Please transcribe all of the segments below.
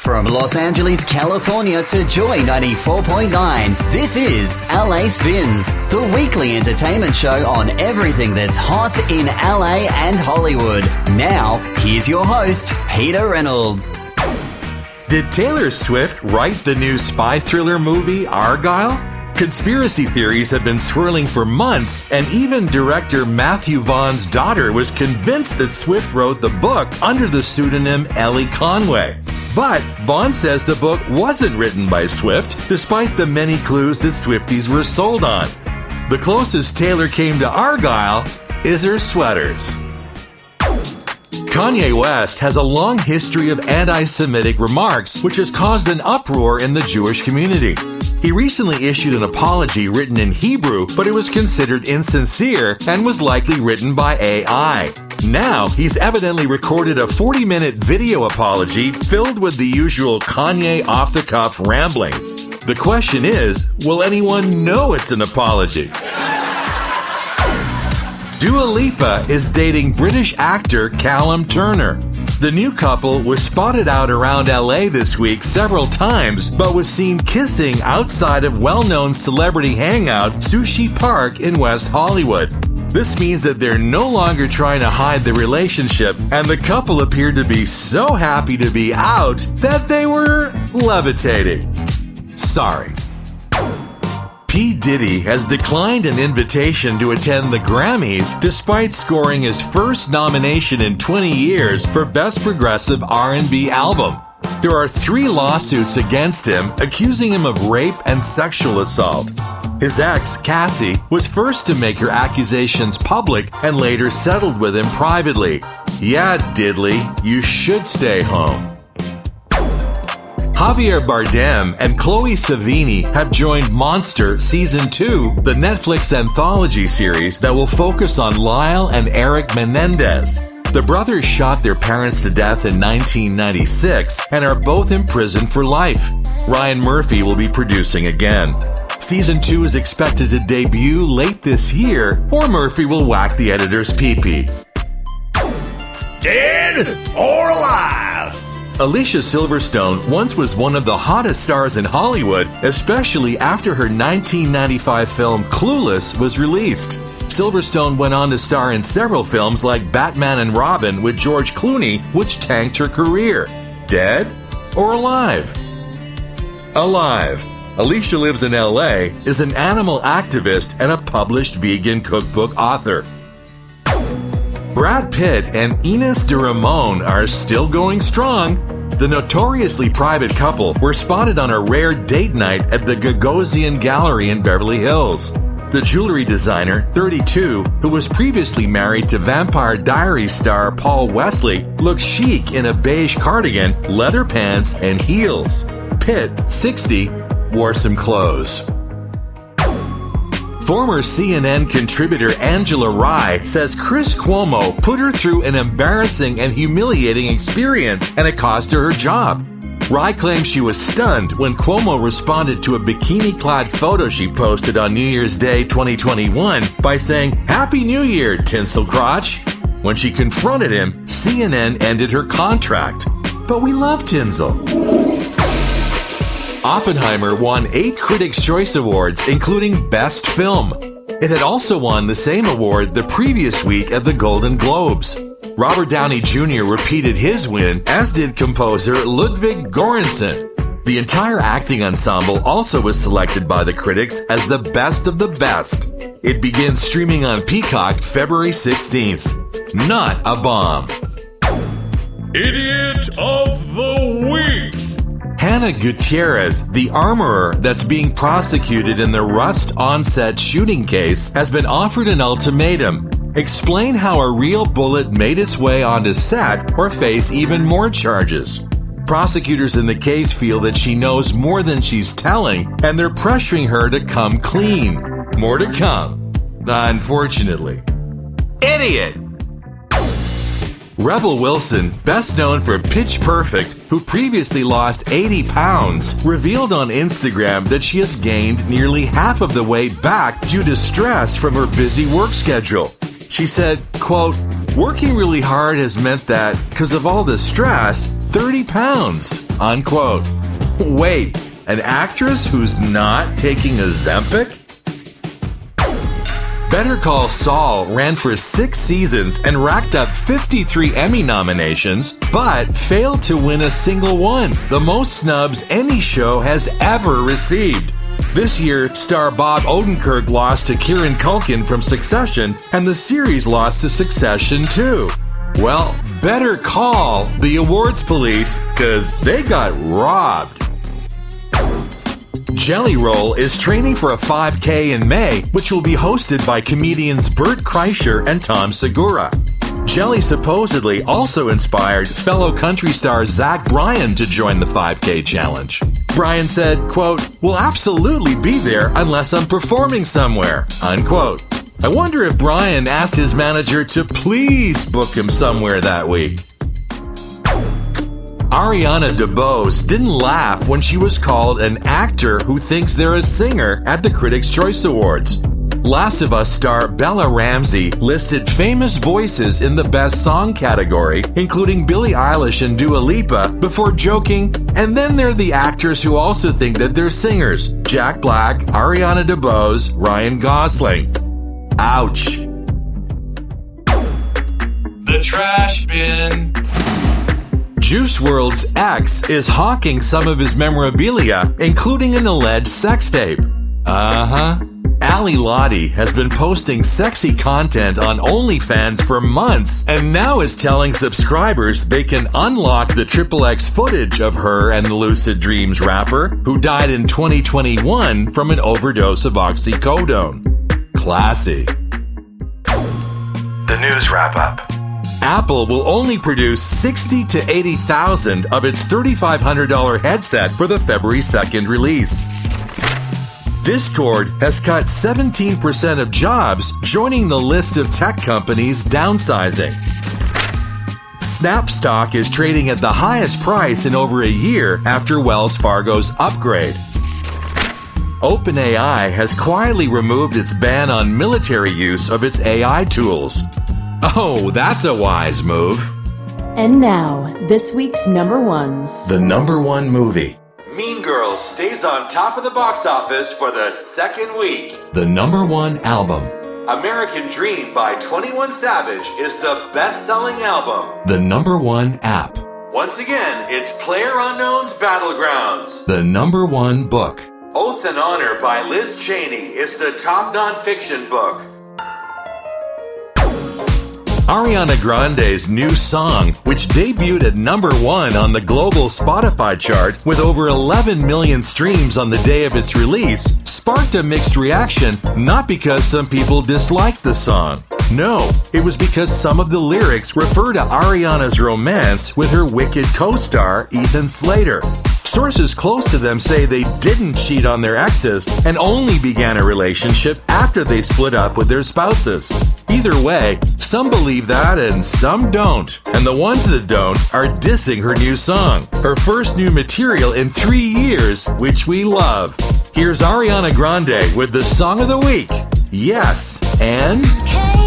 From Los Angeles, California to Joy 94.9, this is LA Spinz, the weekly entertainment show on everything that's hot in LA and Hollywood. Now, here's your host, Peter Reynolds. Did Taylor Swift write the new spy thriller movie Argylle? Conspiracy theories have been swirling for months, and even director Matthew Vaughn's daughter was convinced that Swift wrote the book under the pseudonym Ellie Conway. But Vaughn says the book wasn't written by Swift, despite the many clues that Swifties were sold on. The closest Taylor came to Argylle is her sweaters. Kanye West has a long history of anti Semitic remarks, which has caused an uproar in the Jewish community. He recently issued an apology written in Hebrew, but it was considered insincere and was likely written by AI. Now, he's evidently recorded a 40 minute video apology filled with the usual Kanye off the cuff ramblings. The question is will anyone know it's an apology? Dua Lipa is dating British actor Callum Turner. The new couple was spotted out around LA this week several times, but was seen kissing outside of well known celebrity hangout Sushi Park in West Hollywood. This means that they're no longer trying to hide the relationship, and the couple appeared to be so happy to be out that they were levitating. Sorry. P. Diddy has declined an invitation to attend the Grammys despite scoring his first nomination in 20 years for Best Progressive R&B Album. There are three lawsuits against him accusing him of rape and sexual assault. His ex, Cassie, was first to make her accusations public and later settled with him privately. Yeah, Diddley, you should stay home. Javier Bardem and Chloe Sevigny have joined Monster Season 2, the Netflix anthology series that will focus on Lyle and Eric Menendez. The brothers shot their parents to death in 1996 and are both in prison for life. Ryan Murphy will be producing again. Season 2 is expected to debut late this year, or Murphy will whack the editor's pee pee. Dead or alive? Alicia Silverstone once was one of the hottest stars in Hollywood, especially after her 1995 film Clueless was released. Silverstone went on to star in several films like Batman and Robin with George Clooney, which tanked her career. Dead or alive? Alive. Alicia lives in LA, is an animal activist, and a published vegan cookbook author. Brad Pitt and Ines de Ramon are still going strong. The notoriously private couple were spotted on a rare date night at the Gagosian Gallery in Beverly Hills. The jewelry designer, 32, who was previously married to Vampire Diaries star Paul Wesley, looked chic in a beige cardigan, leather pants, and heels. Pitt, 60, wore some clothes. Former CNN contributor Angela Rye says Chris Cuomo put her through an embarrassing and humiliating experience and it cost her her job. Rye claims she was stunned when Cuomo responded to a bikini clad photo she posted on New Year's Day 2021 by saying, Happy New Year, tinsel crotch. When she confronted him, CNN ended her contract. But we love Tinsel. Oppenheimer won eight Critics' Choice Awards, including Best Film. It had also won the same award the previous week at the Golden Globes. Robert Downey Jr. repeated his win, as did composer Ludwig Göransson. The entire acting ensemble also was selected by the critics as the best of the best. It begins streaming on Peacock February 16th. Not a bomb. Idiot of the. Hannah Gutierrez, the armorer that's being prosecuted in the Rust onset shooting case, has been offered an ultimatum. Explain how a real bullet made its way onto set or face even more charges. Prosecutors in the case feel that she knows more than she's telling, and they're pressuring her to come clean. More to come. Unfortunately. Idiot! Rebel Wilson, best known for Pitch Perfect, who previously lost 80 pounds, revealed on Instagram that she has gained nearly half of the weight back due to stress from her busy work schedule. She said, quote, working really hard has meant that, because of all the stress, 30 pounds, unquote. Wait, an actress who's not taking Ozempic? Better Call Saul ran for six seasons and racked up 53 Emmy nominations, but failed to win a single one, the most snubs any show has ever received. This year, star Bob Odenkirk lost to Kieran Culkin from Succession, and the series lost to Succession too. Well, better call the awards police, because they got robbed. Jelly Roll is training for a 5K in May, which will be hosted by comedians Bert Kreischer and Tom Segura. Jelly supposedly also inspired fellow country star Zach Bryan to join the 5K challenge. Bryan said, quote, We'll absolutely be there unless I'm performing somewhere, unquote. I wonder if Bryan asked his manager to please book him somewhere that week. Ariana DeBose didn't laugh when she was called an actor who thinks they're a singer at the Critics' Choice Awards. Last of Us star Bella Ramsey listed famous voices in the Best Song category, including Billie Eilish and Dua Lipa, before joking, and then there are the actors who also think that they're singers Jack Black, Ariana DeBose, Ryan Gosling. Ouch. The trash bin. Juice WRLD's ex is hawking some of his memorabilia, including an alleged sex tape. Uh huh. Ally Lotti has been posting sexy content on OnlyFans for months and now is telling subscribers they can unlock the Triple X footage of her and the Lucid Dreams rapper, who died in 2021 from an overdose of oxycodone. Classy. The news wrap up. Apple will only produce 60 to 80,000 of its $3,500 headset for the February 2nd release. Discord has cut 17% of jobs, joining the list of tech companies downsizing. Snap stock is trading at the highest price in over a year after Wells Fargo's upgrade. OpenAI has quietly removed its ban on military use of its AI tools. Oh, that's a wise move. And now, this week's number ones. The number one movie. Mean Girls stays on top of the box office for the second week. The number one album. American Dream by 21 Savage is the best selling album. The number one app. Once again, it's PlayerUnknown's Battlegrounds. The number one book. Oath and Honor by Liz Cheney is the top nonfiction book. Ariana Grande's new song, which debuted at number one on the global Spotify chart with over 11 million streams on the day of its release, sparked a mixed reaction not because some people disliked the song. No, it was because some of the lyrics refer to Ariana's romance with her wicked co star, Ethan Slater. Sources close to them say they didn't cheat on their exes and only began a relationship after they split up with their spouses. Either way, some believe that and some don't. And the ones that don't are dissing her new song, her first new material in three years, which we love. Here's Ariana Grande with the song of the week. Yes, and.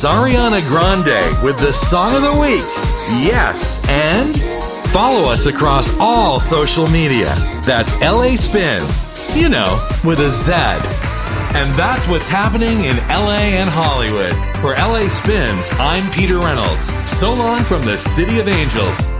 Was Ariana Grande with the song of the week. Yes, and Follow us across all social media. That's LA Spinz, you know, with a Z. And that's what's happening in LA and Hollywood. For LA Spinz, I'm Peter Reynolds. So long from the City of Angels.